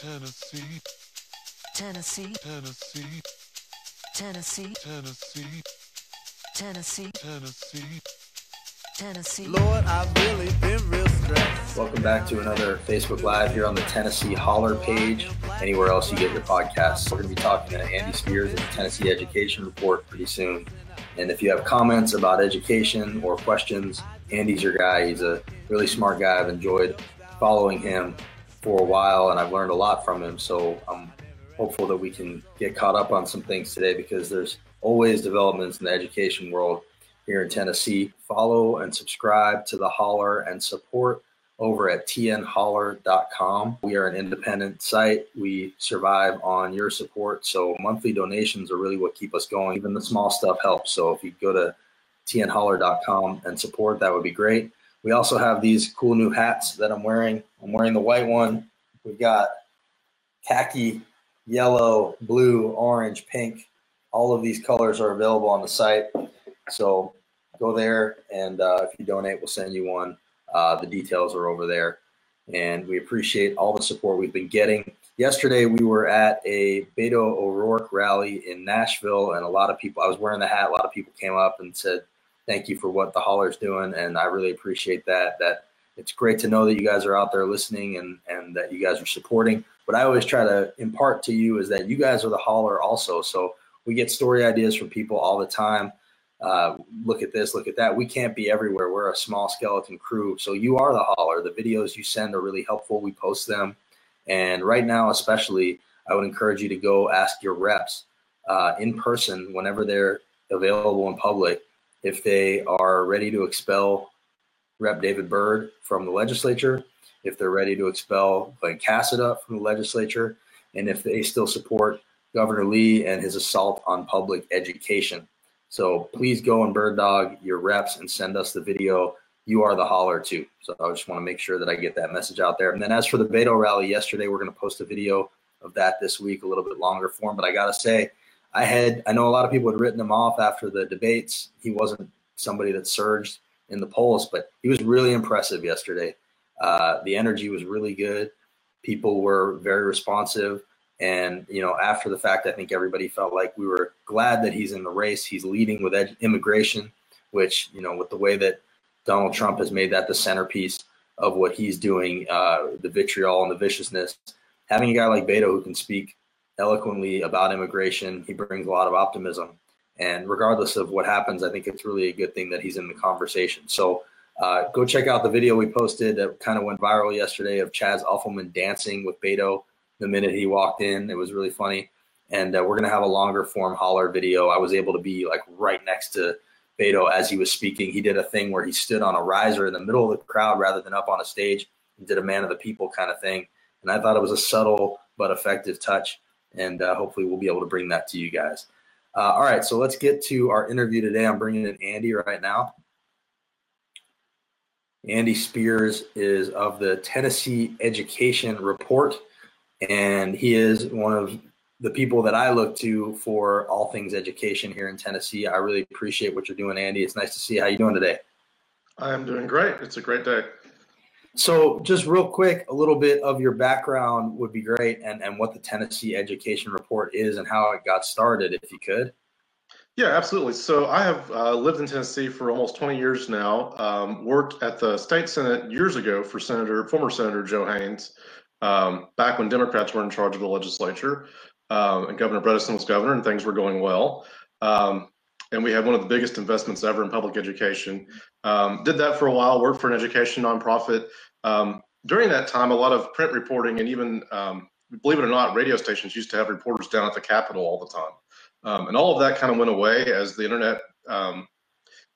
Tennessee, Tennessee, Tennessee, Tennessee, Tennessee, Tennessee, Tennessee. Tennessee. Lord, I've really been real stressed. Welcome back to another Facebook Live here on the Tennessee Holler page. Anywhere else you get your podcasts. We're going to be talking to Andy Spears of the Tennessee Education Report pretty soon. And if you have comments about education or questions, Andy's your guy. He's a really smart guy. I've enjoyed following him for a while and I've learned a lot from him. So I'm hopeful that we can get caught up on some things today because there's always developments in the education world here in Tennessee. Follow and subscribe to the Holler and support over at tnholler.com. We are an independent site. We survive on your support. So monthly donations are really what keep us going. Even the small stuff helps. So if you go to tnholler.com and support, that would be great. We also have these cool new hats that I'm wearing. I'm wearing the white one. We've got khaki, yellow, blue, orange, pink. All of these colors are available on the site. So go there, and uh, if you donate, we'll send you one. Uh, the details are over there. And we appreciate all the support we've been getting. Yesterday, we were at a Beto O'Rourke rally in Nashville, and a lot of people, I was wearing the hat, a lot of people came up and said, Thank you for what the Holler's doing. And I really appreciate that. That it's great to know that you guys are out there listening and, and that you guys are supporting. What I always try to impart to you is that you guys are the Holler also. So we get story ideas from people all the time. Uh, look at this, look at that. We can't be everywhere. We're a small skeleton crew. So you are the holler. The videos you send are really helpful. We post them. And right now, especially, I would encourage you to go ask your reps uh, in person whenever they're available in public if they are ready to expel Rep. David Byrd from the legislature, if they're ready to expel Glen Casada from the legislature, and if they still support Governor Lee and his assault on public education. So please go and bird dog your reps and send us the video. You are the holler too. So I just want to make sure that I get that message out there. And then as for the Beto rally yesterday, we're going to post a video of that this week, a little bit longer form. But I got to say, I had, I know a lot of people had written him off after the debates. He wasn't somebody that surged in the polls, but he was really impressive yesterday. Uh, the energy was really good. People were very responsive. And, you know, after the fact, I think everybody felt like we were glad that he's in the race. He's leading with ed- immigration, which, you know, with the way that Donald Trump has made that the centerpiece of what he's doing, uh, the vitriol and the viciousness. Having a guy like Beto who can speak eloquently about immigration, he brings a lot of optimism. And regardless of what happens, I think it's really a good thing that he's in the conversation. So uh, go check out the video we posted that kind of went viral yesterday of Chaz Uffelman dancing with Beto the minute he walked in. It was really funny. And uh, we're going to have a longer form holler video. I was able to be like right next to Beto as he was speaking. He did a thing where he stood on a riser in the middle of the crowd rather than up on a stage and did a man of the people kind of thing. And I thought it was a subtle but effective touch. And uh, hopefully we'll be able to bring that to you guys. Uh, all right, so let's get to our interview today. I'm bringing in Andy right now. Andy Spears is of the Tennessee Education Report, and he is one of the people that I look to for all things education here in Tennessee. I really appreciate what you're doing, Andy. It's nice to see. How you doing today? I am doing great. It's a great day. So, just real quick, a little bit of your background would be great, and and what the Tennessee Education Report is and how it got started, if you could. Yeah, absolutely. So I have uh, lived in Tennessee for almost 20 years now. Um, worked at the state senate years ago for Senator, former Senator Joe Haynes, um, back when Democrats were in charge of the legislature, um, and Governor Bredesen was governor, and things were going well. Um, and we had one of the biggest investments ever in public education. Um, did that for a while. Worked for an education nonprofit. Um, during that time, a lot of print reporting and even believe it or not, radio stations used to have reporters down at the Capitol all the time. Um, and all of that kind of went away as the internet um,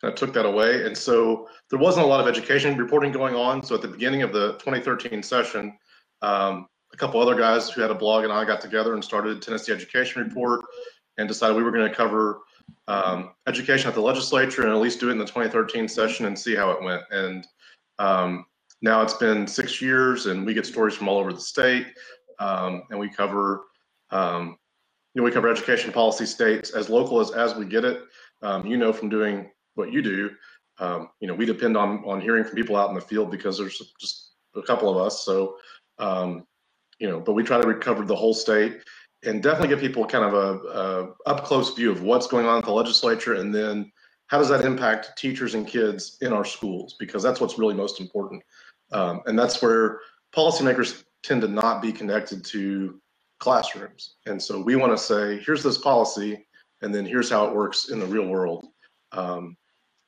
kind of took that away. And so there wasn't a lot of education reporting going on. So at the beginning of the 2013 session, um, a couple other guys who had a blog and I got together and started Tennessee Education Report and decided we were going to cover um, education at the legislature and at least do it in the 2013 session and see how it went. And um, now it's been six years and we get stories from all over the state um, and we cover um, you know, we cover education policy states as local as, as we get it. Um, you know, from doing what you do, um, you know, we depend on, on hearing from people out in the field because there's just a couple of us. So, you know, but we try to recover the whole state and definitely give people kind of a, a up close view of what's going on at the legislature and then how does that impact teachers and kids in our schools? Because that's what's really most important. Um, and that's where policymakers tend to not be connected to classrooms. And so we want to say here's this policy and then here's how it works in the real world. Um,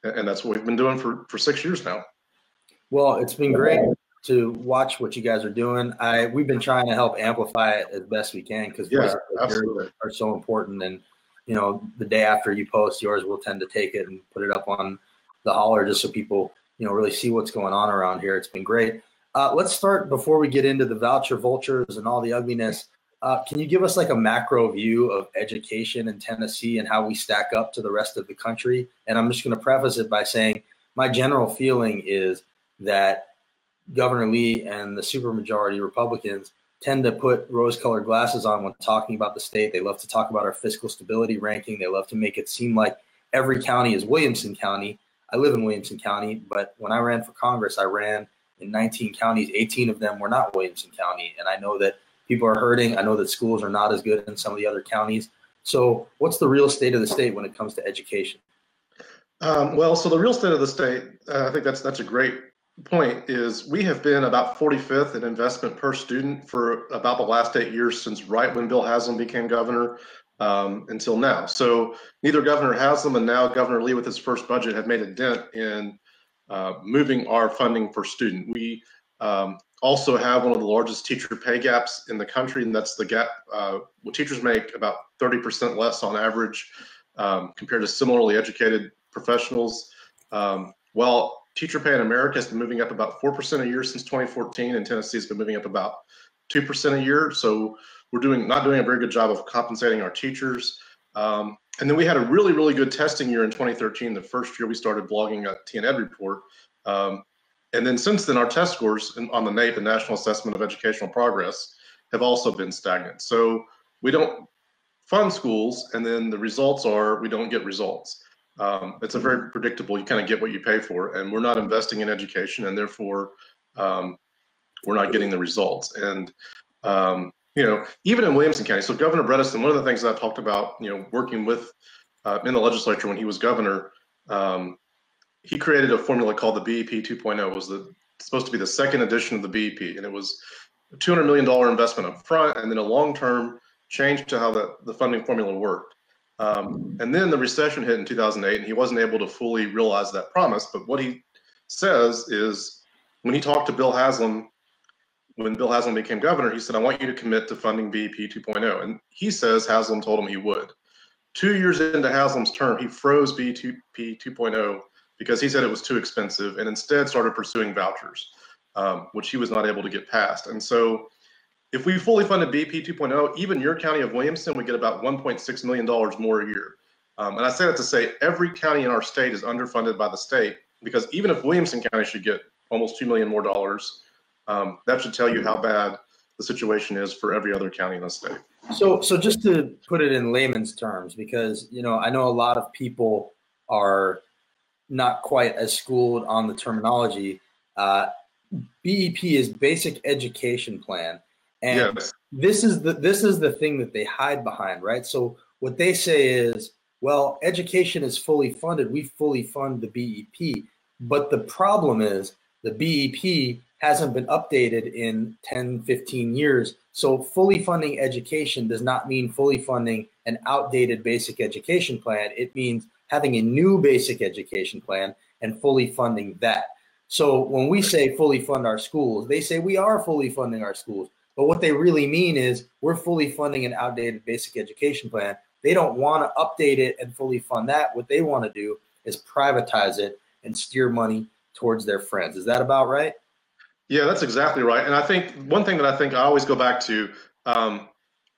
and, that's what we've been doing for for six years now. Well, it's been great to watch what you guys are doing. I we've been trying to help amplify it as best we can because Yeah, are so important. And you know, the day after you post yours, we'll tend to take it and put it up on the holler just so people you know really see what's going on around here. It's been great. Uh, let's start before we get into the voucher vultures and all the ugliness. Uh, can you give us like a macro view of education in Tennessee and how we stack up to the rest of the country? And I'm just going to preface it by saying my general feeling is that Governor Lee and the supermajority Republicans tend to put rose-colored glasses on when talking about the state. They love to talk about our fiscal stability ranking. They love to make it seem like every county is Williamson County. I live in Williamson County, but when I ran for Congress, I ran in 19 counties. 18 of them were not Williamson County, and I know that people are hurting. I know that schools are not as good in some of the other counties. So, what's the real state of the state when it comes to education? Um, well, so the real state of the state, uh, I think that's that's a great point. Is we have been about 45th in investment per student for about the last eight years since right when Bill Haslam became governor um, until now. So neither Governor Haslam and now Governor Lee with his first budget have made a dent in uh, moving our funding per student. We um, also have one of the largest teacher pay gaps in the country, and that's the gap. Uh, teachers make about 30% less on average um, compared to similarly educated professionals. Um, while teacher pay in America has been moving up about 4% a year since 2014, and Tennessee has been moving up about 2% a year. So we're doing not doing a very good job of compensating our teachers. Um, and then we had a really, really good testing year in 2013, the first year we started blogging a TNED report. Um, and then since then, our test scores on the NAEP, the National Assessment of Educational Progress, have also been stagnant. So we don't fund schools, and then the results are we don't get results. Um, it's a very predictable. You kind of get what you pay for, and we're not investing in education, and therefore um, we're not getting the results. And um, you know, even in Williamson County, so Governor Bredesen, one of the things I talked about, you know, working with uh, in the legislature when he was governor, um, he created a formula called the BEP 2.0. It was the supposed to be the second edition of the BEP, and it was a 200 million dollar investment up front, and then a long term change to how the, the funding formula worked. Um, and then the recession hit in 2008, and he wasn't able to fully realize that promise. But what he says is when he talked to Bill Haslam, when Bill Haslam became governor, he said, I want you to commit to funding BEP 2.0. And he says Haslam told him he would. Two years into Haslam's term, he froze BEP 2.0 because he said it was too expensive and instead started pursuing vouchers, um, which he was not able to get passed. And so if we fully funded BEP 2.0, even your county of Williamson would get about $1.6 million more a year. Um, and I say that to say every county in our state is underfunded by the state because even if Williamson County should get almost 2 million more dollars, um, that should tell you how bad the situation is for every other county in the state. So, so just to put it in layman's terms, because you know, I know a lot of people are not quite as schooled on the terminology. Uh, BEP is Basic Education Plan, and yes. this is the this is the thing that they hide behind, right? So what they say is, well, education is fully funded. We fully fund the BEP, but the problem is the BEP hasn't been updated in 10, 15 years. So fully funding education does not mean fully funding an outdated basic education plan. It means having a new basic education plan and fully funding that. So when we say fully fund our schools, they say we are fully funding our schools. But what they really mean is we're fully funding an outdated basic education plan. They don't want to update it and fully fund that. What they want to do is privatize it and steer money towards their friends. Is that about right? Yeah, that's exactly right. And I think one thing that I think I always go back to um,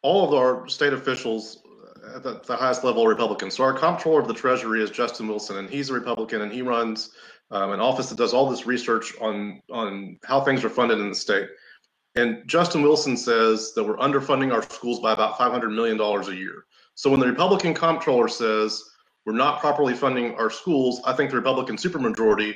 all of our state officials at the, the, highest level are Republicans. So our comptroller of the Treasury is Justin Wilson, and he's a Republican, and he runs um, an office that does all this research on on how things are funded in the state. And Justin Wilson says that we're underfunding our schools by about $500 million a year. So when the Republican comptroller says we're not properly funding our schools, I think the Republican supermajority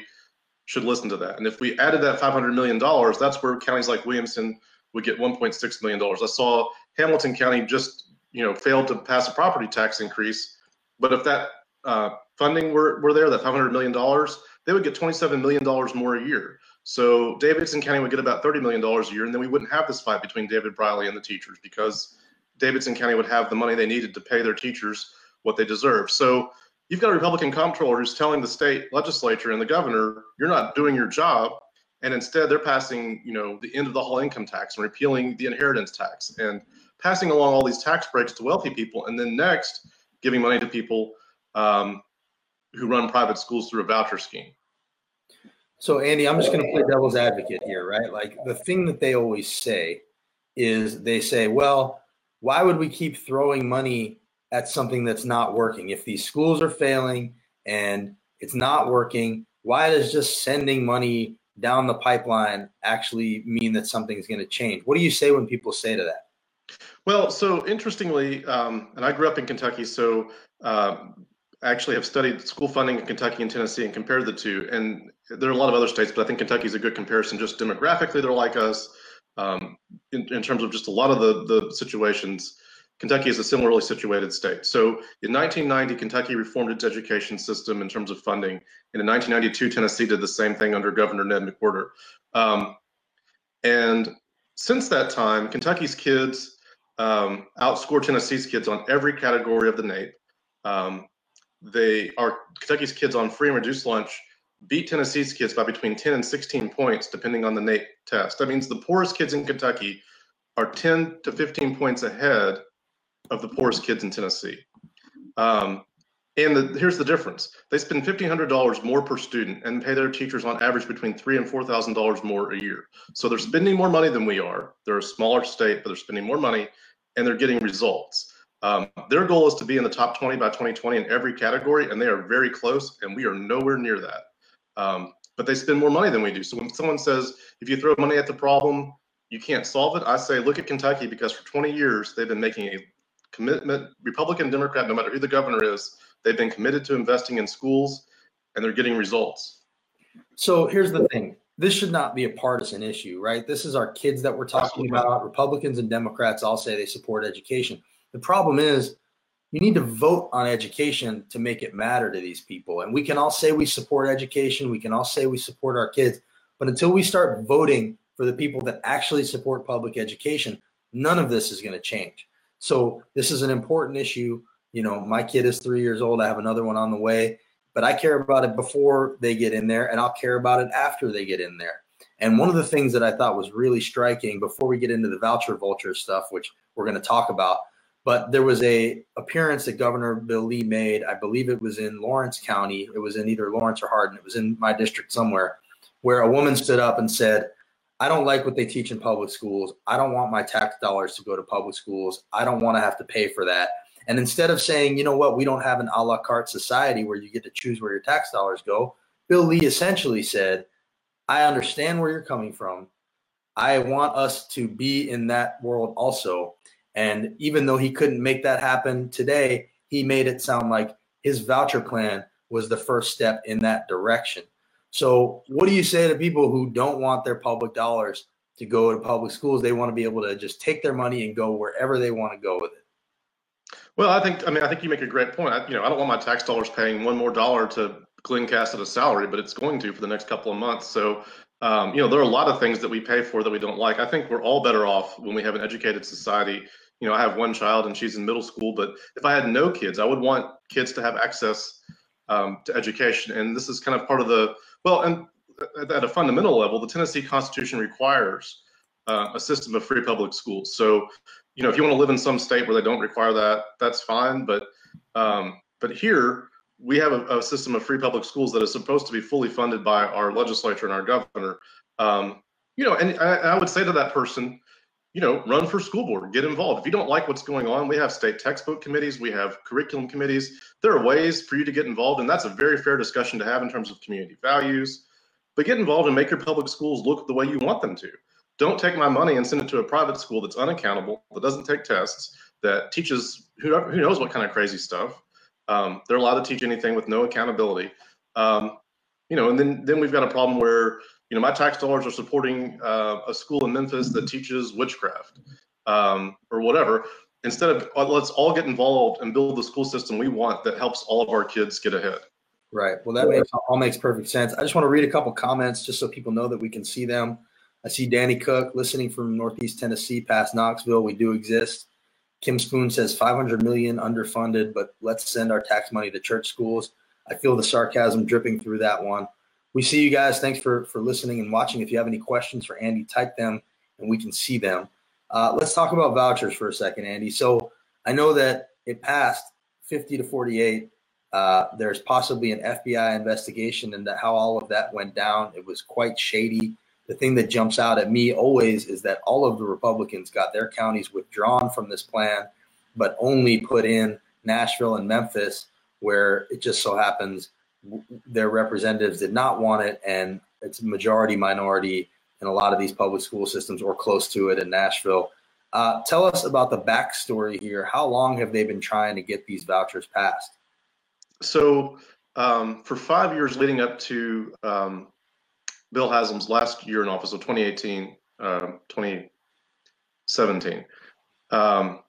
should listen to that. And if we added that $500 million, that's where counties like Williamson would get 1.6 million dollars. I saw Hamilton County just you know failed to pass a property tax increase, but if that uh, funding were, were there, that 500 million dollars, they would get 27 million dollars more a year. So Davidson County would get about 30 million dollars a year, and then we wouldn't have this fight between David Briley and the teachers because Davidson County would have the money they needed to pay their teachers what they deserve. So you've got a Republican comptroller who's telling the state legislature and the governor, you're not doing your job. And instead they're passing, you know, the end of the whole income tax and repealing the inheritance tax and passing along all these tax breaks to wealthy people. And then next, giving money to people um, who run private schools through a voucher scheme. So Andy, I'm just going to play devil's advocate here, right? Like the thing that they always say is they say, well, why would we keep throwing money at something that's not working? If these schools are failing and it's not working, why does just sending money down the pipeline actually mean that something's going to change? What do you say when people say to that? Well, so interestingly, um, and I grew up in Kentucky, so uh, actually have studied school funding in Kentucky and Tennessee and compared the two. And there are a lot of other states, but I think Kentucky is a good comparison just demographically. They're like us um, in, in, terms of just a lot of the, the situations. Kentucky is a similarly situated state. So in 1990, Kentucky reformed its education system in terms of funding. And in 1992, Tennessee did the same thing under Governor Ned McWherter. Um, and since that time, Kentucky's kids um, outscore Tennessee's kids on every category of the NAEP. Um, they are Kentucky's kids on free and reduced lunch beat Tennessee's kids by between 10 and 16 points, depending on the NAEP test. That means the poorest kids in Kentucky are 10 to 15 points ahead of the poorest kids in Tennessee. Um, and the, here's the difference: they spend fifteen hundred dollars more per student and pay their teachers on average between three and four thousand dollars more a year. So they're spending more money than we are. They're a smaller state, but they're spending more money, and they're getting results. Um, their goal is to be in the top 20 by 2020 in every category, and they are very close, and we are nowhere near that. Um, but they spend more money than we do. So when someone says, if you throw money at the problem, you can't solve it, I say, look at Kentucky because for 20 years they've been making a commitment, Republican, Democrat, no matter who the governor is, they've been committed to investing in schools and they're getting results. So here's the thing this should not be a partisan issue, right? This is our kids that we're talking about. Republicans and Democrats all say they support education. The problem is, you need to vote on education to make it matter to these people. And we can all say we support education, we can all say we support our kids, but until we start voting for the people that actually support public education, none of this is going to change. So this is an important issue. You know, my kid is three years old. I have another one on the way, but I care about it before they get in there, and I'll care about it after they get in there. And one of the things that I thought was really striking before we get into the voucher vulture stuff, which we're going to talk about, but there was a appearance that Governor Bill Lee made. I believe it was in Lawrence County. It was in either Lawrence or Hardin. It was in my district somewhere, where a woman stood up and said, "I don't like what they teach in public schools. I don't want my tax dollars to go to public schools. I don't want to have to pay for that." And instead of saying, "You know what? We don't have an a la carte society where you get to choose where your tax dollars go," Bill Lee essentially said, "I understand where you're coming from. I want us to be in that world also." And even though he couldn't make that happen today, he made it sound like his voucher plan was the first step in that direction. So, what do you say to people who don't want their public dollars to go to public schools? They want to be able to just take their money and go wherever they want to go with it. Well, I think I mean I think you make a great point. I, you know, I don't want my tax dollars paying one more dollar to Glen Casada salary, but it's going to for the next couple of months. So, um, you know, there are a lot of things that we pay for that we don't like. I think we're all better off when we have an educated society you know, I have one child and she's in middle school, but if I had no kids, I would want kids to have access um, to education. And this is kind of part of the, well, and at a fundamental level, the Tennessee Constitution requires uh, a system of free public schools. So, you know, if you want to live in some state where they don't require that, that's fine. But, um, but here we have a, a, system of free public schools that is supposed to be fully funded by our legislature and our governor. Um, you know, and I, I would say to that person, you know, run for school board, get involved. If you don't like what's going on, we have state textbook committees, we have curriculum committees. There are ways for you to get involved, and that's a very fair discussion to have in terms of community values. But get involved and make your public schools look the way you want them to. Don't take my money and send it to a private school that's unaccountable, that doesn't take tests, that teaches who, who knows what kind of crazy stuff. Um, they're allowed to teach anything with no accountability. Um, you know, and then then we've got a problem where you know, my tax dollars are supporting uh, a school in Memphis that teaches witchcraft um, or whatever. Instead of uh, let's all get involved and build the school system we want that helps all of our kids get ahead. Right. Well, that makes all makes perfect sense. I just want to read a couple comments just so people know that we can see them. I see Danny Cook listening from Northeast Tennessee, past Knoxville. We do exist. Kim Spoon says 500 million underfunded, but let's send our tax money to church schools. I feel the sarcasm dripping through that one. We see you guys. Thanks for for listening and watching. If you have any questions for Andy, type them and we can see them. Uh, let's talk about vouchers for a second, Andy. So I know that it passed 50 to 48. Uh, there's possibly an FBI investigation into how all of that went down. It was quite shady. The thing that jumps out at me always is that all of the Republicans got their counties withdrawn from this plan, but only put in Nashville and Memphis, where it just so happens their representatives did not want it, and it's majority minority in a lot of these public school systems or close to it in Nashville. Uh, tell us about the backstory here. How long have they been trying to get these vouchers passed? So, um, for five years leading up to um, Bill Haslam's last year in office, so 2018, uh, 2017, um,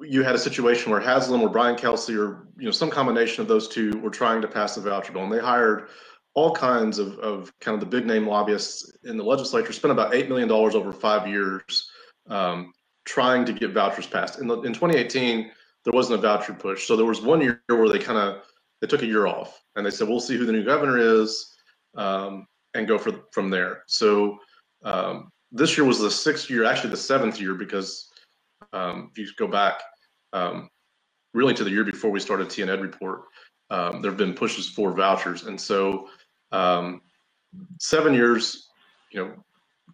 you had a situation where Haslam or Brian Kelsey or you know some combination of those two were trying to pass the voucher bill, and they hired all kinds of, of kind of the big name lobbyists in the legislature, spent about eight million dollars over five years um, trying to get vouchers passed. In, the, in 2018, there wasn't a voucher push, so there was one year where they kind of they took a year off, and they said we'll see who the new governor is um, and go for from there. So um, this year was the sixth year, actually the seventh year, because um, if you go back um, really to the year before we started TNED report, um, there have been pushes for vouchers. And so um, seven years, you know,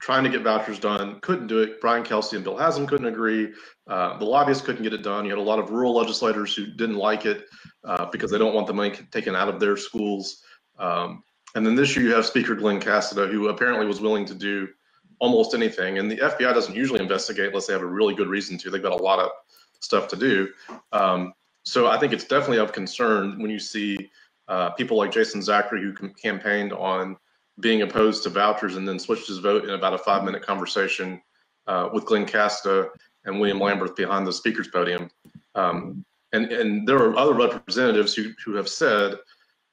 trying to get vouchers done, couldn't do it. Brian Kelsey and Bill Haslam couldn't agree. Uh, the lobbyists couldn't get it done. You had a lot of rural legislators who didn't like it uh, because they don't want the money taken out of their schools. Um, and then this year you have Speaker Glen Casada, who apparently was willing to do almost anything. And the FBI doesn't usually investigate unless they have a really good reason to. They've got a lot of stuff to do. Um, so I think it's definitely of concern when you see uh, people like Jason Zachary, who campaigned on being opposed to vouchers and then switched his vote in about a five minute conversation uh, with Glenn Casada and William Lamberth behind the speaker's podium. Um, and, and there are other representatives who, who have said,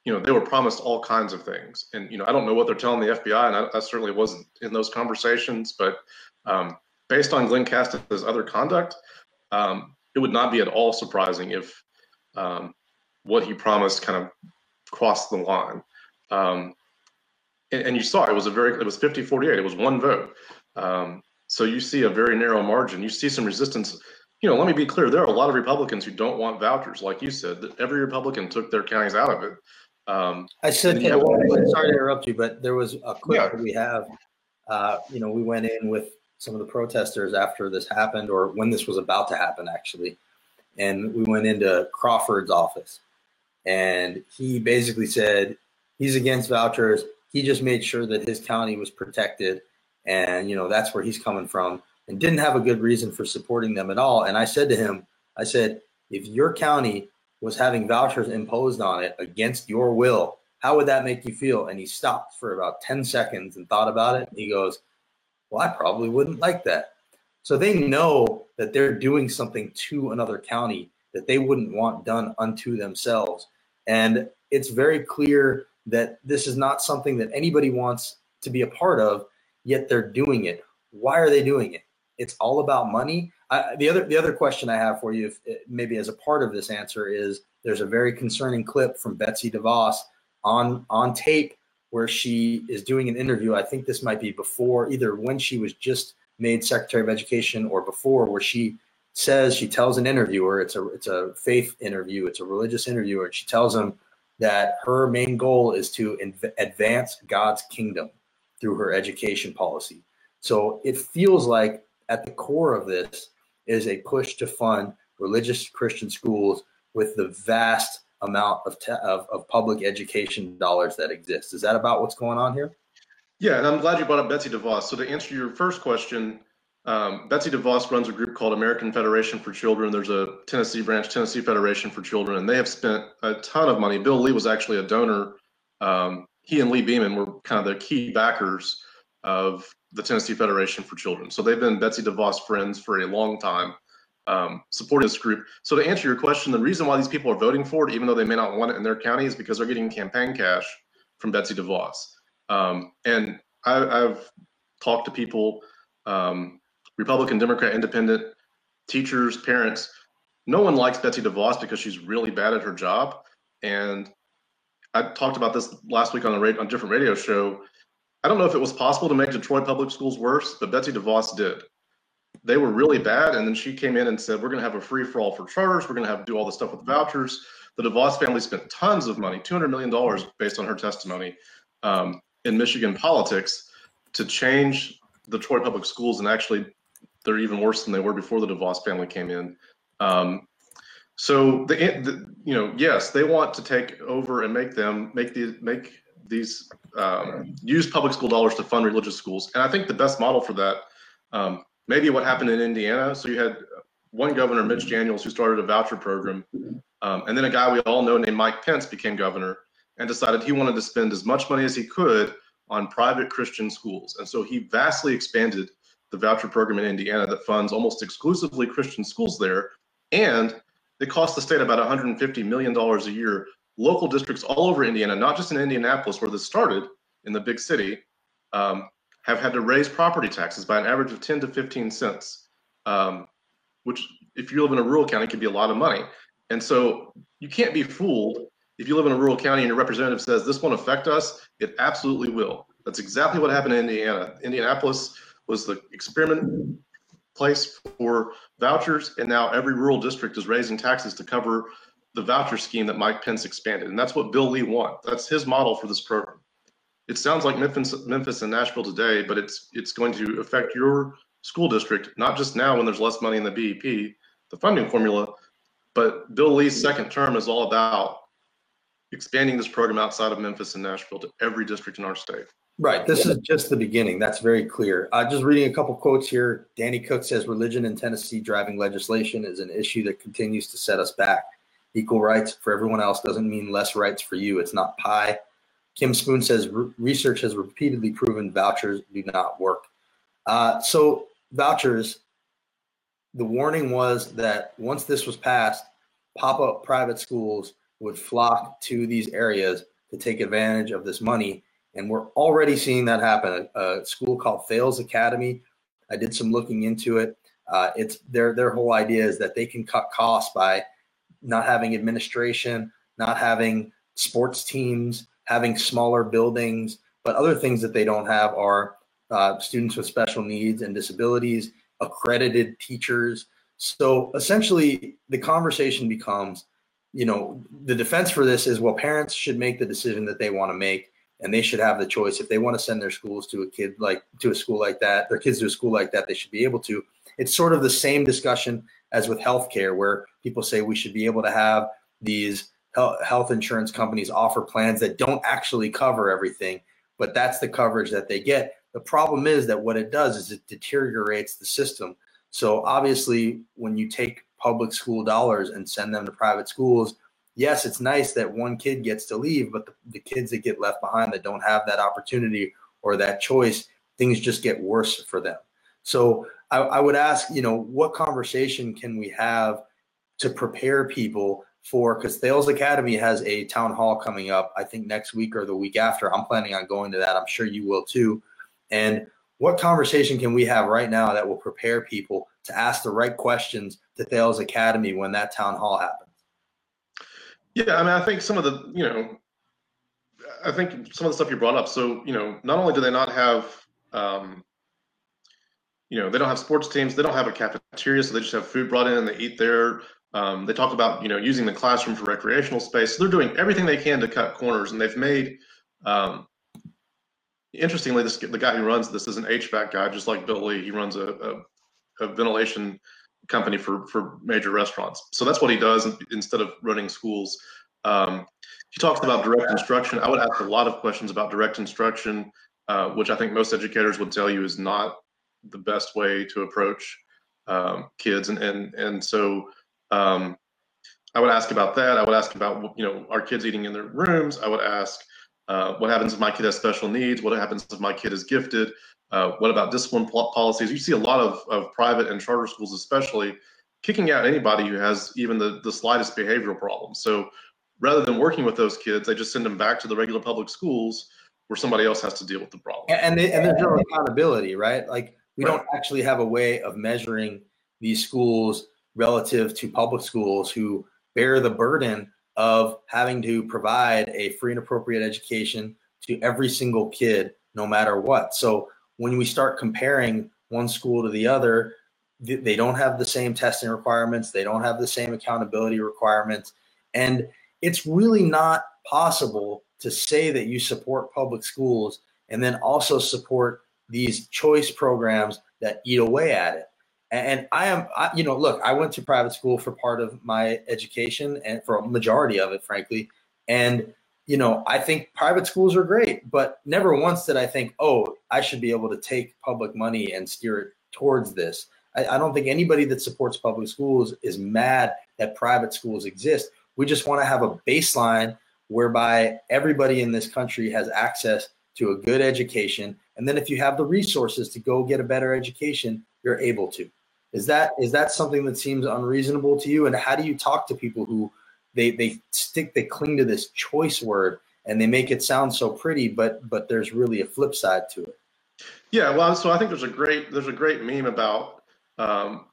you know, they were promised all kinds of things. And, you know, I don't know what they're telling the FBI, and I, I certainly wasn't in those conversations, but um, based on Glen Casada's other conduct, um, it would not be at all surprising if um, what he promised kind of crossed the line. Um, and, and, you saw it was a very, it was 50 48, it was one vote. Um, so you see a very narrow margin. You see some resistance you know, let me be clear. There are a lot of Republicans who don't want vouchers, like you said. That every Republican took their counties out of it. Um, I said, yeah, sorry to interrupt you, but there was a clip yeah. that we have. Uh, you know, we went in with some of the protesters after this happened, or when this was about to happen, actually, and we went into Crawford's office, and he basically said he's against vouchers. He just made sure that his county was protected, and you know that's where he's coming from, and didn't have a good reason for supporting them at all. And I said to him, I said, if your county was having vouchers imposed on it against your will, how would that make you feel? And he stopped for about 10 seconds and thought about it. he goes, Well, I probably wouldn't like that. So they know that they're doing something to another county that they wouldn't want done unto themselves. And it's very clear that this is not something that anybody wants to be a part of, yet they're doing it. Why are they doing it? It's all about money. I, the other the other question I have for you, if, eh, maybe as a part of this answer, is there's a very concerning clip from Betsy DeVos on on tape where she is doing an interview. I think this might be before either when she was just made Secretary of Education or before, where she says she tells an interviewer it's a it's a faith interview, it's a religious interviewer, and she tells him that her main goal is to inv- advance God's kingdom through her education policy. So it feels like at the core of this is a push to fund religious Christian schools with the vast amount of, te- of, of public education dollars that exist. Is that about what's going on here? Yeah, and I'm glad you brought up Betsy DeVos. So to answer your first question, um, Betsy DeVos runs a group called American Federation for Children. There's a Tennessee branch, Tennessee Federation for Children, and they have spent a ton of money. Bill Lee was actually a donor. Um, he and Lee Beaman were kind of the key backers of the Tennessee Federation for Children. So they've been Betsy DeVos friends for a long time, um, supporting this group. So to answer your question, the reason why these people are voting for it, even though they may not want it in their county, is because they're getting campaign cash from Betsy DeVos. Um, and I, have talked to people, um, Republican, Democrat, Independent, teachers, parents. No one likes Betsy DeVos because she's really bad at her job. And I talked about this last week on a, on a different radio show. I don't know if it was possible to make Detroit public schools worse, but Betsy DeVos did. They were really bad, and then she came in and said, "We're going to have a free for all for charters. We're going to have to do all this stuff with vouchers." The DeVos family spent tons of money, two hundred million dollars, based on her testimony, um, in Michigan politics to change Detroit public schools, and actually, they're even worse than they were before the DeVos family came in. Um, so the, the, you know yes they want to take over and make them make the make these um, use public school dollars to fund religious schools. And i think the best model for that um, maybe what happened in indiana. So you had one governor mitch daniels who started a voucher program. Um, and then a guy we all know named mike pence became governor and decided he wanted to spend as much money as he could on private christian schools. And so he vastly expanded the voucher program in indiana that funds almost exclusively christian schools there. And it costs the state about $150 million a year. Local districts all over Indiana, not just in Indianapolis where this started in the big city, um, have had to raise property taxes by an average of 10 to 15 cents, um, which if you live in a rural county can be a lot of money. And so you can't be fooled if you live in a rural county and your representative says this won't affect us, it absolutely will. That's exactly what happened in Indiana. Indianapolis was the experiment place for vouchers, and now every rural district is raising taxes to cover the voucher scheme that Mike Pence expanded. And that's what Bill Lee wants. That's his model for this program. It sounds like Memphis, Memphis and Nashville today, but it's it's going to affect your school district, not just now when there's less money in the BEP, the funding formula, but Bill Lee's second term is all about expanding this program outside of Memphis and Nashville to every district in our state. Right. This is just the beginning. That's very clear. Uh, just reading a couple quotes here. Danny Cook says religion in Tennessee driving legislation is an issue that continues to set us back. Equal rights for everyone else doesn't mean less rights for you. It's not pie. Kim Spoon says research has repeatedly proven vouchers do not work. Uh, so, vouchers, the warning was that once this was passed, pop up private schools would flock to these areas to take advantage of this money and we're already seeing that happen. A, a school called Thales Academy. I did some looking into it. Uh, it's their their whole idea is that they can cut costs by not having administration, not having sports teams, having smaller buildings, but other things that they don't have are uh, students with special needs and disabilities, accredited teachers. So essentially, the conversation becomes, you know, the defense for this is well, parents should make the decision that they want to make and they should have the choice. If they want to send their schools to a kid like to a school like that their kids to a school like that they should be able to it's sort of the same discussion as with healthcare where people say we should be able to have these health insurance companies offer plans that don't actually cover everything but that's the coverage that they get the problem is that what it does is it deteriorates the system so obviously when you take public school dollars and send them to private schools yes, it's nice that one kid gets to leave, but the, the kids that get left behind that don't have that opportunity or that choice, things just get worse for them. So I, I would ask, you know, what conversation can we have to prepare people for because Thales Academy has a town hall coming up, I think next week or the week after. I'm planning on going to that. I'm sure you will too. And what conversation can we have right now that will prepare people to ask the right questions to Thales Academy when that town hall happens? Yeah, I mean, I think some of the, you know, I think some of the stuff you brought up. So, you know, not only do they not have, um, you know, they don't have sports teams, they don't have a cafeteria, so they just have food brought in and they eat there. Um, they talk about, you know, using the classroom for recreational space. So they're doing everything they can to cut corners, and they've made. Um, interestingly, this the guy who runs this is an HVAC guy, just like Bill Lee. He runs a, a, a ventilation company for for major restaurants. So that's what he does instead of running schools. Um, he talks about direct instruction. I would ask a lot of questions about direct instruction, uh, which I think most educators would tell you is not the best way to approach um, kids. And and and so um, I would ask about that. I would ask about you know are kids eating in their rooms. I would ask Uh, what happens if my kid has special needs? What happens if my kid is gifted? Uh, what about discipline pol- policies? You see a lot of, of private and charter schools, especially, kicking out anybody who has even the, the slightest behavioral problem. So rather than working with those kids, they just send them back to the regular public schools where somebody else has to deal with the problem. And, and, they, and there's no accountability, right? Like we Right. don't actually have a way of measuring these schools relative to public schools who bear the burden of having to provide a free and appropriate education to every single kid, no matter what. So when we start comparing one school to the other, they don't have the same testing requirements, they don't have the same accountability requirements, and it's really not possible to say that you support public schools and then also support these choice programs that eat away at it. And I am, I, you know, look, I went to private school for part of my education and for a majority of it, frankly. And, you know, I think private schools are great, but never once did I think, oh, I should be able to take public money and steer it towards this. I, I don't think anybody that supports public schools is mad that private schools exist. We just want to have a baseline whereby everybody in this country has access to a good education. And then if you have the resources to go get a better education, you're able to. Is that is that something that seems unreasonable to you? And how do you talk to people who they they stick they cling to this choice word and they make it sound so pretty, but but there's really a flip side to it. Yeah, well, so I think there's a great there's a great meme about um,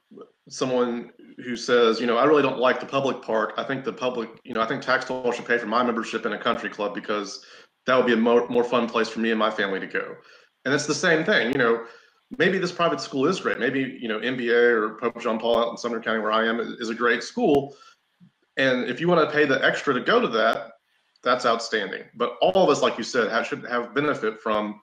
someone who says, you know, I really don't like the public park. I think the public, you know, I think tax dollars should pay for my membership in a country club because that would be a more, more fun place for me and my family to go. And it's the same thing, you know. Maybe this private school is great. Maybe you know MBA or Pope John Paul out in Sumner County, where I am, is a great school. And if you want to pay the extra to go to that, that's outstanding. But all of us, like you said, have, should have benefit from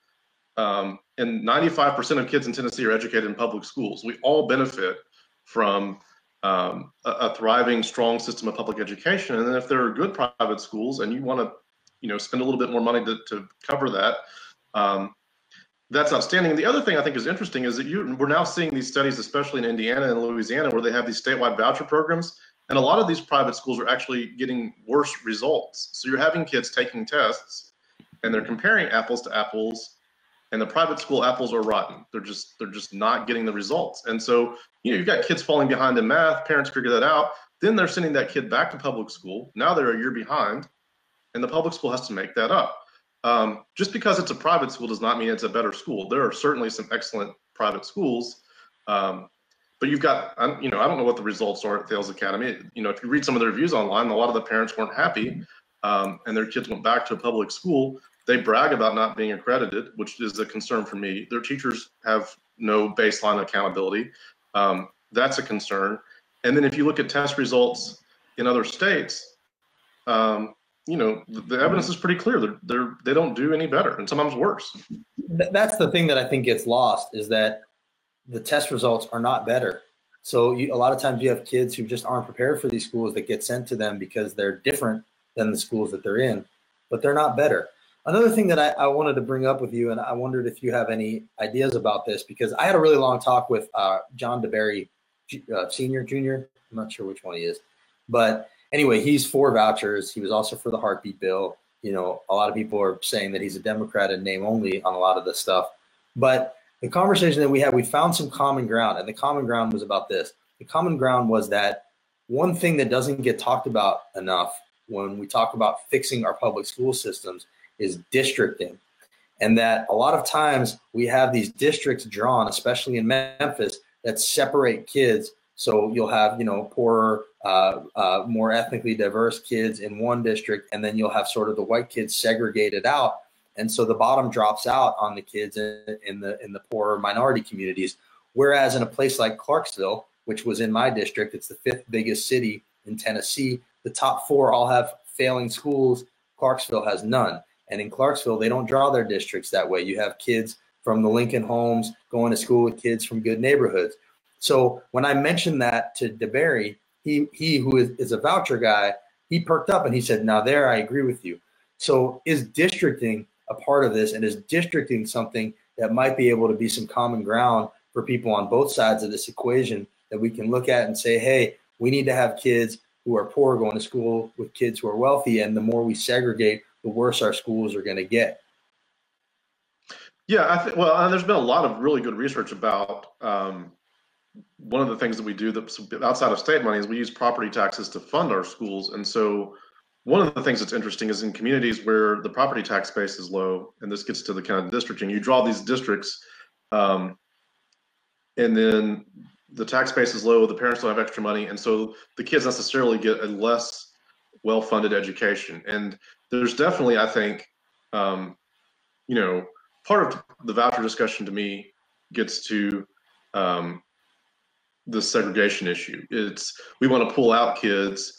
um, and 95% of kids in Tennessee are educated in public schools. We all benefit from um, a, a, thriving, strong system of public education. And then if there are good private schools and you want to, you know, spend a little bit more money to, to cover that, um, that's outstanding. The other thing I think is interesting is that you, we're now seeing these studies, especially in Indiana and Louisiana, where they have these statewide voucher programs. And a lot of these private schools are actually getting worse results. So you're having kids taking tests and they're comparing apples to apples and the private school apples are rotten. They're just they're just not getting the results. And so you know you've got kids falling behind in math. Parents figure that out. Then they're sending that kid back to public school. Now they're a year behind, and the public school has to make that up. Um, just because it's a private school does not mean it's a better school. There are certainly some excellent private schools, um, but you've got you know I don't know what the results are at Thales Academy. You know if you read some of the reviews online, a lot of the parents weren't happy, um, and their kids went back to a public school they brag about not being accredited, which is a concern for me. Their teachers have no baseline accountability. Um, that's a concern. And then if you look at test results in other states, um, you know, the, the, evidence is pretty clear. They're, they're, they don't do any better and sometimes worse. That's the thing that I think gets lost is that the test results are not better. So you, a lot of times you have kids who just aren't prepared for these schools that get sent to them because they're different than the schools that they're in, but they're not better. Another thing that I, I, wanted to bring up with you, and I wondered if you have any ideas about this, because I had a really long talk with uh, John DeBerry, uh, senior, junior. I'm not sure which one he is, but anyway, he's for vouchers. He was also for the heartbeat bill. You know, a lot of people are saying that he's a Democrat in name only on a lot of this stuff. But the conversation that we had, we found some common ground, and the common ground was about this. The common ground was that one thing that doesn't get talked about enough when we talk about fixing our public school systems is districting. And that a lot of times we have these districts drawn, especially in Memphis, that separate kids. So you'll have, you know, poorer, uh, uh, more ethnically diverse kids in one district, and then you'll have sort of the white kids segregated out. And so the bottom drops out on the kids in, in the in the poorer minority communities. Whereas in a place like Clarksville, which was in my district, it's the fifth biggest city in Tennessee. The top four all have failing schools. Clarksville has none. And in Clarksville, they don't draw their districts that way. You have kids from the Lincoln homes going to school with kids from good neighborhoods. So when I mentioned that to DeBerry, he he who is, is a voucher guy, he perked up and he said, "Now there, I agree with you." So is districting a part of this, and is districting something that might be able to be some common ground for people on both sides of this equation that we can look at and say, "Hey, we need to have kids who are poor going to school with kids who are wealthy, and the more we segregate, the worse our schools are going to get. Yeah, I think. Well, there's been a lot of really good research about. Um, one of the things that we do that's outside of state money is we use property taxes to fund our schools, and so one of the things that's interesting is in communities where the property tax base is low, and this gets to the kind of districting. You draw these districts, um, and then the tax base is low. The parents don't have extra money, and so the kids necessarily get a less well-funded education. And there's definitely, I think, um, you know, part of the voucher discussion to me gets to um, the segregation issue. It's we want to pull out kids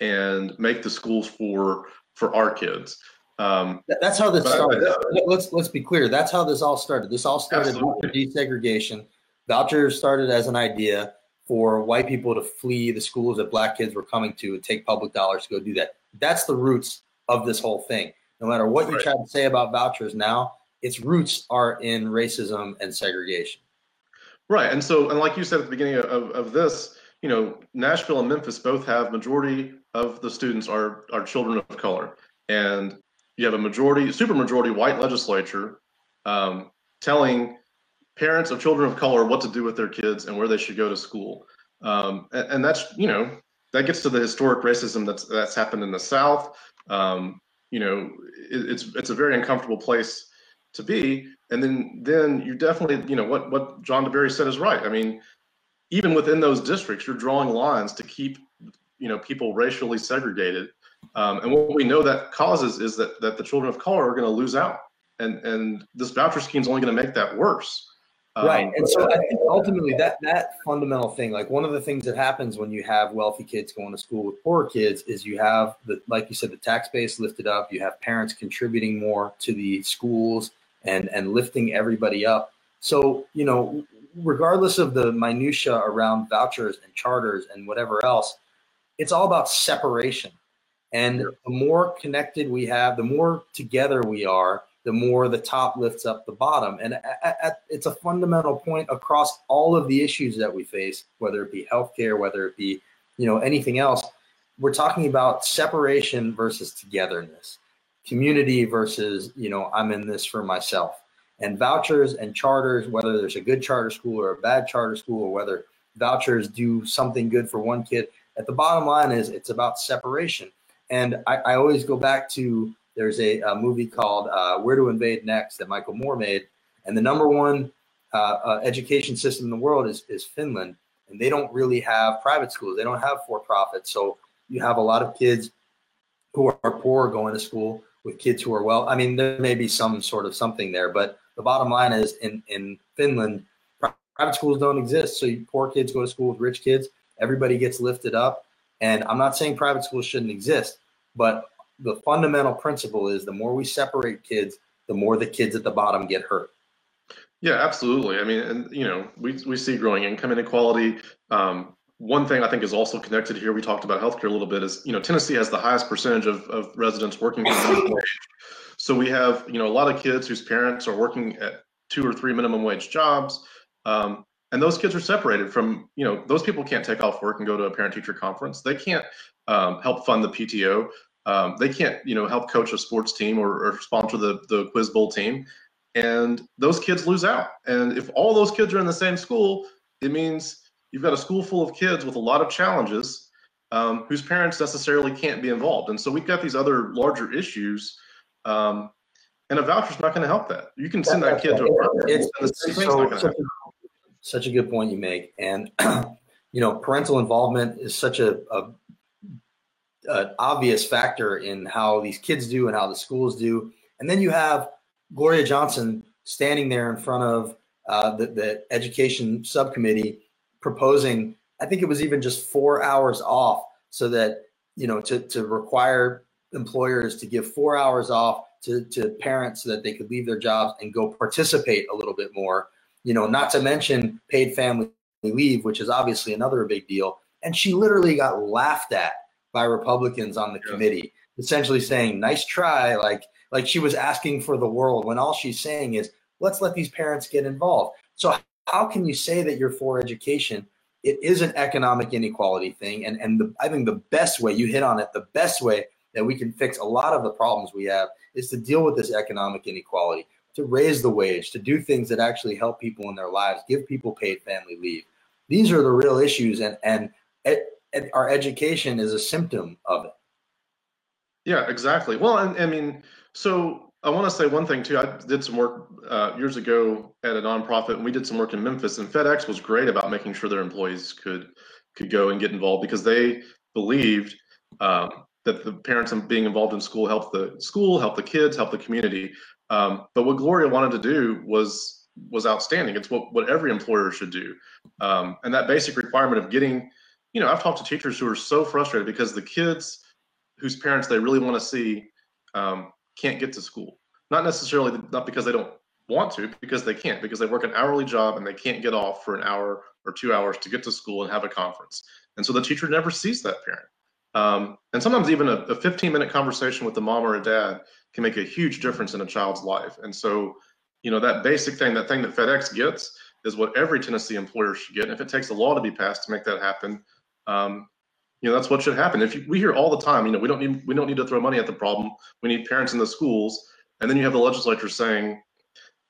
and make the schools for for our kids. Um, That's how this I- started. Let's let's be clear. That's how this all started. This all started with desegregation. Vouchers started as an idea for white people to flee the schools that black kids were coming to and take public dollars to go do that. That's the roots of this whole thing. No matter what you Right. try to say about vouchers now, its roots are in racism and segregation. Right. And so, and like you said at the beginning of, of this, you know, Nashville and Memphis both have majority of the students are are children of color, and you have a majority, super majority white legislature um, telling parents of children of color what to do with their kids and where they should go to school. Um, and, and that's you know that gets to the historic racism that's that's happened in the South. Um, you know, it, it's it's a very uncomfortable place to be. And then then you definitely you know what what John DeBerry said is right. I mean, even within those districts, you're drawing lines to keep you know people racially segregated. Um, and what we know that causes is that that the children of color are going to lose out, and and this voucher scheme is only going to make that worse. Um, right and so i think ultimately that that fundamental thing like one of the things that happens when you have wealthy kids going to school with poorer kids is you have the like you said the tax base lifted up you have parents contributing more to the schools and and lifting everybody up so you know regardless of the minutia around vouchers and charters and whatever else it's all about separation and the more connected we have the more together we are the more the top lifts up the bottom. And at, at, it's a fundamental point across all of the issues that we face, whether it be healthcare, whether it be you know anything else. We're talking about separation versus togetherness, community versus you know I'm in this for myself. And vouchers and charters, whether there's a good charter school or a bad charter school, or whether vouchers do something good for one kid, at the bottom line is it's about separation. And I, I always go back to there's a, a movie called uh, Where to Invade Next that Michael Moore made, and the number one uh, uh, education system in the world is is Finland, and they don't really have private schools. They don't have for profit, so you have a lot of kids who are poor going to school with kids who are well. I mean, there may be some sort of something there, but the bottom line is in in Finland, private schools don't exist. So poor kids go to school with rich kids. Everybody gets lifted up, and I'm not saying private schools shouldn't exist, but the fundamental principle is the more we separate kids, the more the kids at the bottom get hurt. Yeah, absolutely. I mean, and you know, we we see growing income inequality. Um, one thing I think is also connected here. We talked about healthcare a little bit. Is you know, Tennessee has the highest percentage of, of residents working minimum wage. So we have you know a lot of kids whose parents are working at two or three minimum wage jobs, um, and those kids are separated from you know those people can't take off work and go to a parent teacher conference. They can't um, help fund the PTO. Um, they can't you know help coach a sports team or, or sponsor the the quiz bowl team and those kids lose out. And if all those kids are in the same school, it means you've got a school full of kids with a lot of challenges um, whose parents necessarily can't be involved. And so we've got these other larger issues. Um, and a voucher's not going to help that. You can send that kid to a private It's, school, it's so- such, a, such a good point you make. And, you know, parental involvement is such a, a, a obvious factor in how these kids do and how the schools do. And then you have Gloria Johnson standing there in front of uh, the, the education subcommittee proposing, I think it was even just four hours off so that, you know, to, to require employers to give four hours off to, to parents so that they could leave their jobs and go participate a little bit more, you know, not to mention paid family leave, which is obviously another big deal. And she literally got laughed at by Republicans on the Yeah. committee, essentially saying, nice try. Like, like she was asking for the world when all she's saying is, let's let these parents get involved. So how can you say that you're for education? It is an economic inequality thing. And, and the, I think the best way, you hit on it, the best way that we can fix a lot of the problems we have is to deal with this economic inequality, to raise the wage, to do things that actually help people in their lives, give people paid family leave. These are the real issues, and and, our education is a symptom of it. Yeah, exactly. Well, and I mean, so I want to say one thing too. I did some work uh, years ago at a nonprofit, and we did some work in Memphis. And FedEx was great about making sure their employees could could go and get involved because they believed um, that the parents being involved in school helped the school, help the kids, help the community. Um, but what Gloria wanted to do was was outstanding. It's what what every employer should do, um, and that basic requirement of getting. You know, I've talked to teachers who are so frustrated because the kids whose parents they really want to see um, can't get to school. Not necessarily not because they don't want to, because they can't, because they work an hourly job and they can't get off for an hour or two hours to get to school and have a conference. And so the teacher never sees that parent. Um, and sometimes even a, a 15 minute conversation with the mom or a dad can make a huge difference in a child's life. And so, you know, that basic thing, that thing that FedEx gets is what every Tennessee employer should get. And if it takes a law to be passed to make that happen, um, you know that's what should happen. If you, we hear all the time you know we don't need we don't need to throw money at the problem. We need parents in the schools. And then you have the legislature saying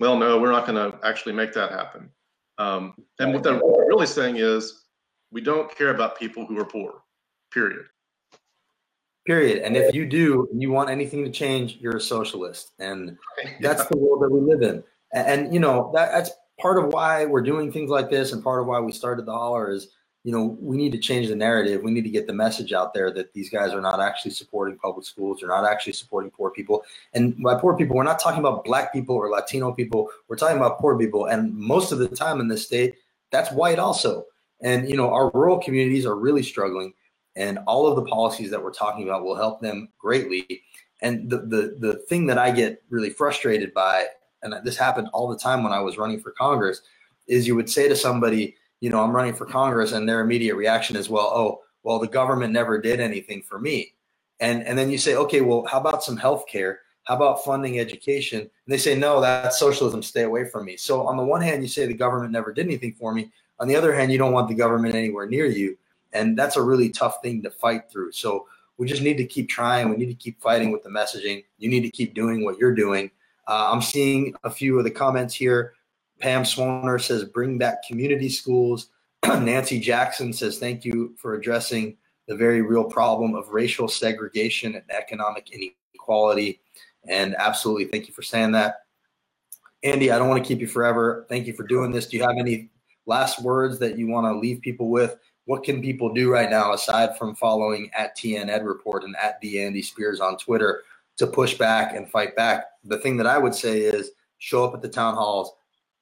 well no we're not going to actually make that happen. Um, and what they're really saying is we don't care about people who are poor period. Period. And if you do and you want anything to change you're a socialist. And that's yeah. the world that we live in. And, and you know that, that's part of why we're doing things like this and part of why we started the holler is you know, we need to change the narrative. We need to get the message out there that these guys are not actually supporting public schools. They're not actually supporting poor people. And by poor people, we're not talking about black people or Latino people. We're talking about poor people. And most of the time in this state, that's white also. And, you know, our rural communities are really struggling. And all of the policies that we're talking about will help them greatly. And the, the, the thing that I get really frustrated by, and this happened all the time when I was running for Congress, is you would say to somebody, you know, I'm running for Congress, and their immediate reaction is, well, oh, well, the government never did anything for me. And and then you say, okay, well, how about some health care? How about funding education? And they say, no, that's socialism. Stay away from me. So on the one hand, you say the government never did anything for me. On the other hand, you don't want the government anywhere near you. And that's a really tough thing to fight through. So we just need to keep trying. We need to keep fighting with the messaging. You need to keep doing what you're doing. Uh, I'm seeing a few of the comments here. Pam Swoner says, bring back community schools. Nancy Jackson says, thank you for addressing the very real problem of racial segregation and economic inequality. And absolutely, thank you for saying that. Andy, I don't want to keep you forever. Thank you for doing this. Do you have any last words that you want to leave people with? What can people do right now aside from following at TN Ed Report and at the Andy Spears on Twitter to push back and fight back? The thing that I would say is show up at the town halls,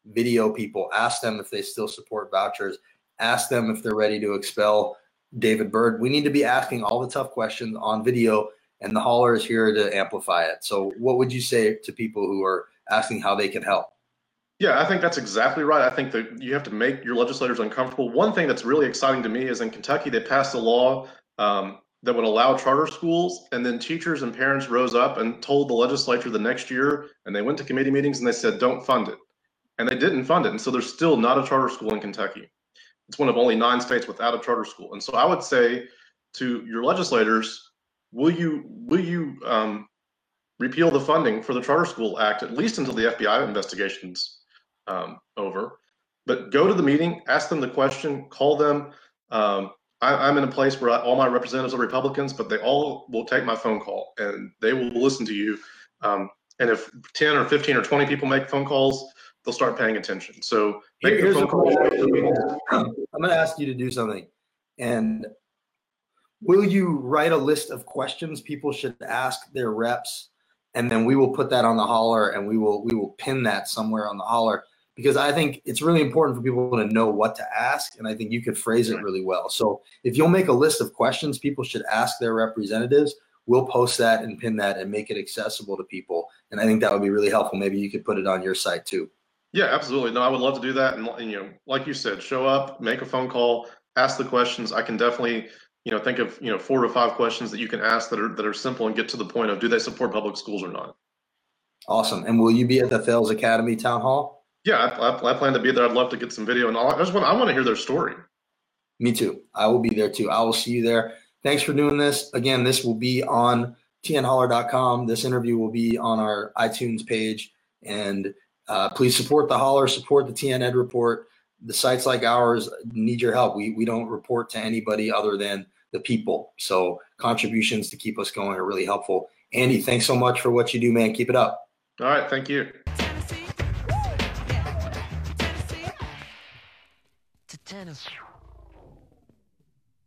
video people, ask them if they still support vouchers, ask them if they're ready to expel David Byrd. We need to be asking all the tough questions on video, and the Holler is here to amplify it. So, what would you say to people who are asking how they can help? Yeah, I think that's exactly right. I think that you have to make your legislators uncomfortable. One thing that's really exciting to me is in Kentucky, they passed a law um, that would allow charter schools, and then teachers and parents rose up and told the legislature the next year, and they went to committee meetings and they said, don't fund it and they didn't fund it. And so there's still not a charter school in Kentucky. It's one of only nine states without a charter school. And so I would say to your legislators, will you will you um, repeal the funding for the Charter School Act at least until the FBI investigations um, over? But go to the meeting, ask them the question, call them. Um, I, am in a place where I, all my representatives are Republicans, but they all will take my phone call and they will listen to you. Um, and if 10 or 15 or 20 people make phone calls, they'll start paying attention. So make Here's phone call. I'm going to ask you to do something. And will you write a list of questions people should ask their reps? And then we will put that on the holler and we will we will pin that somewhere on the holler because I think it's really important for people to know what to ask. And I think you could phrase it really well. So if you'll make a list of questions people should ask their representatives, we'll post that and pin that and make it accessible to people. And I think that would be really helpful. Maybe you could put it on your site too. Yeah, absolutely. No, I would love to do that. And, and, you know, like you said, show up, make a phone call, ask the questions. I can definitely, you know, think of you know four to five questions that you can ask that are that are simple and get to the point of do they support public schools or not. Awesome. And will you be at the Thales Academy Town Hall? Yeah, I, I, I plan to be there. I'd love to get some video, and I just want I want to hear their story. Me too. I will be there too. I will see you there. Thanks for doing this. Again, this will be on tnholler.com. This interview will be on our iTunes page. And uh, please support the Holler, support the TN Ed Report. The sites like ours need your help. We, we don't report to anybody other than the people. So contributions to keep us going are really helpful. Andy, thanks so much for what you do, man. Keep it up. All right. Thank you. To Tennessee.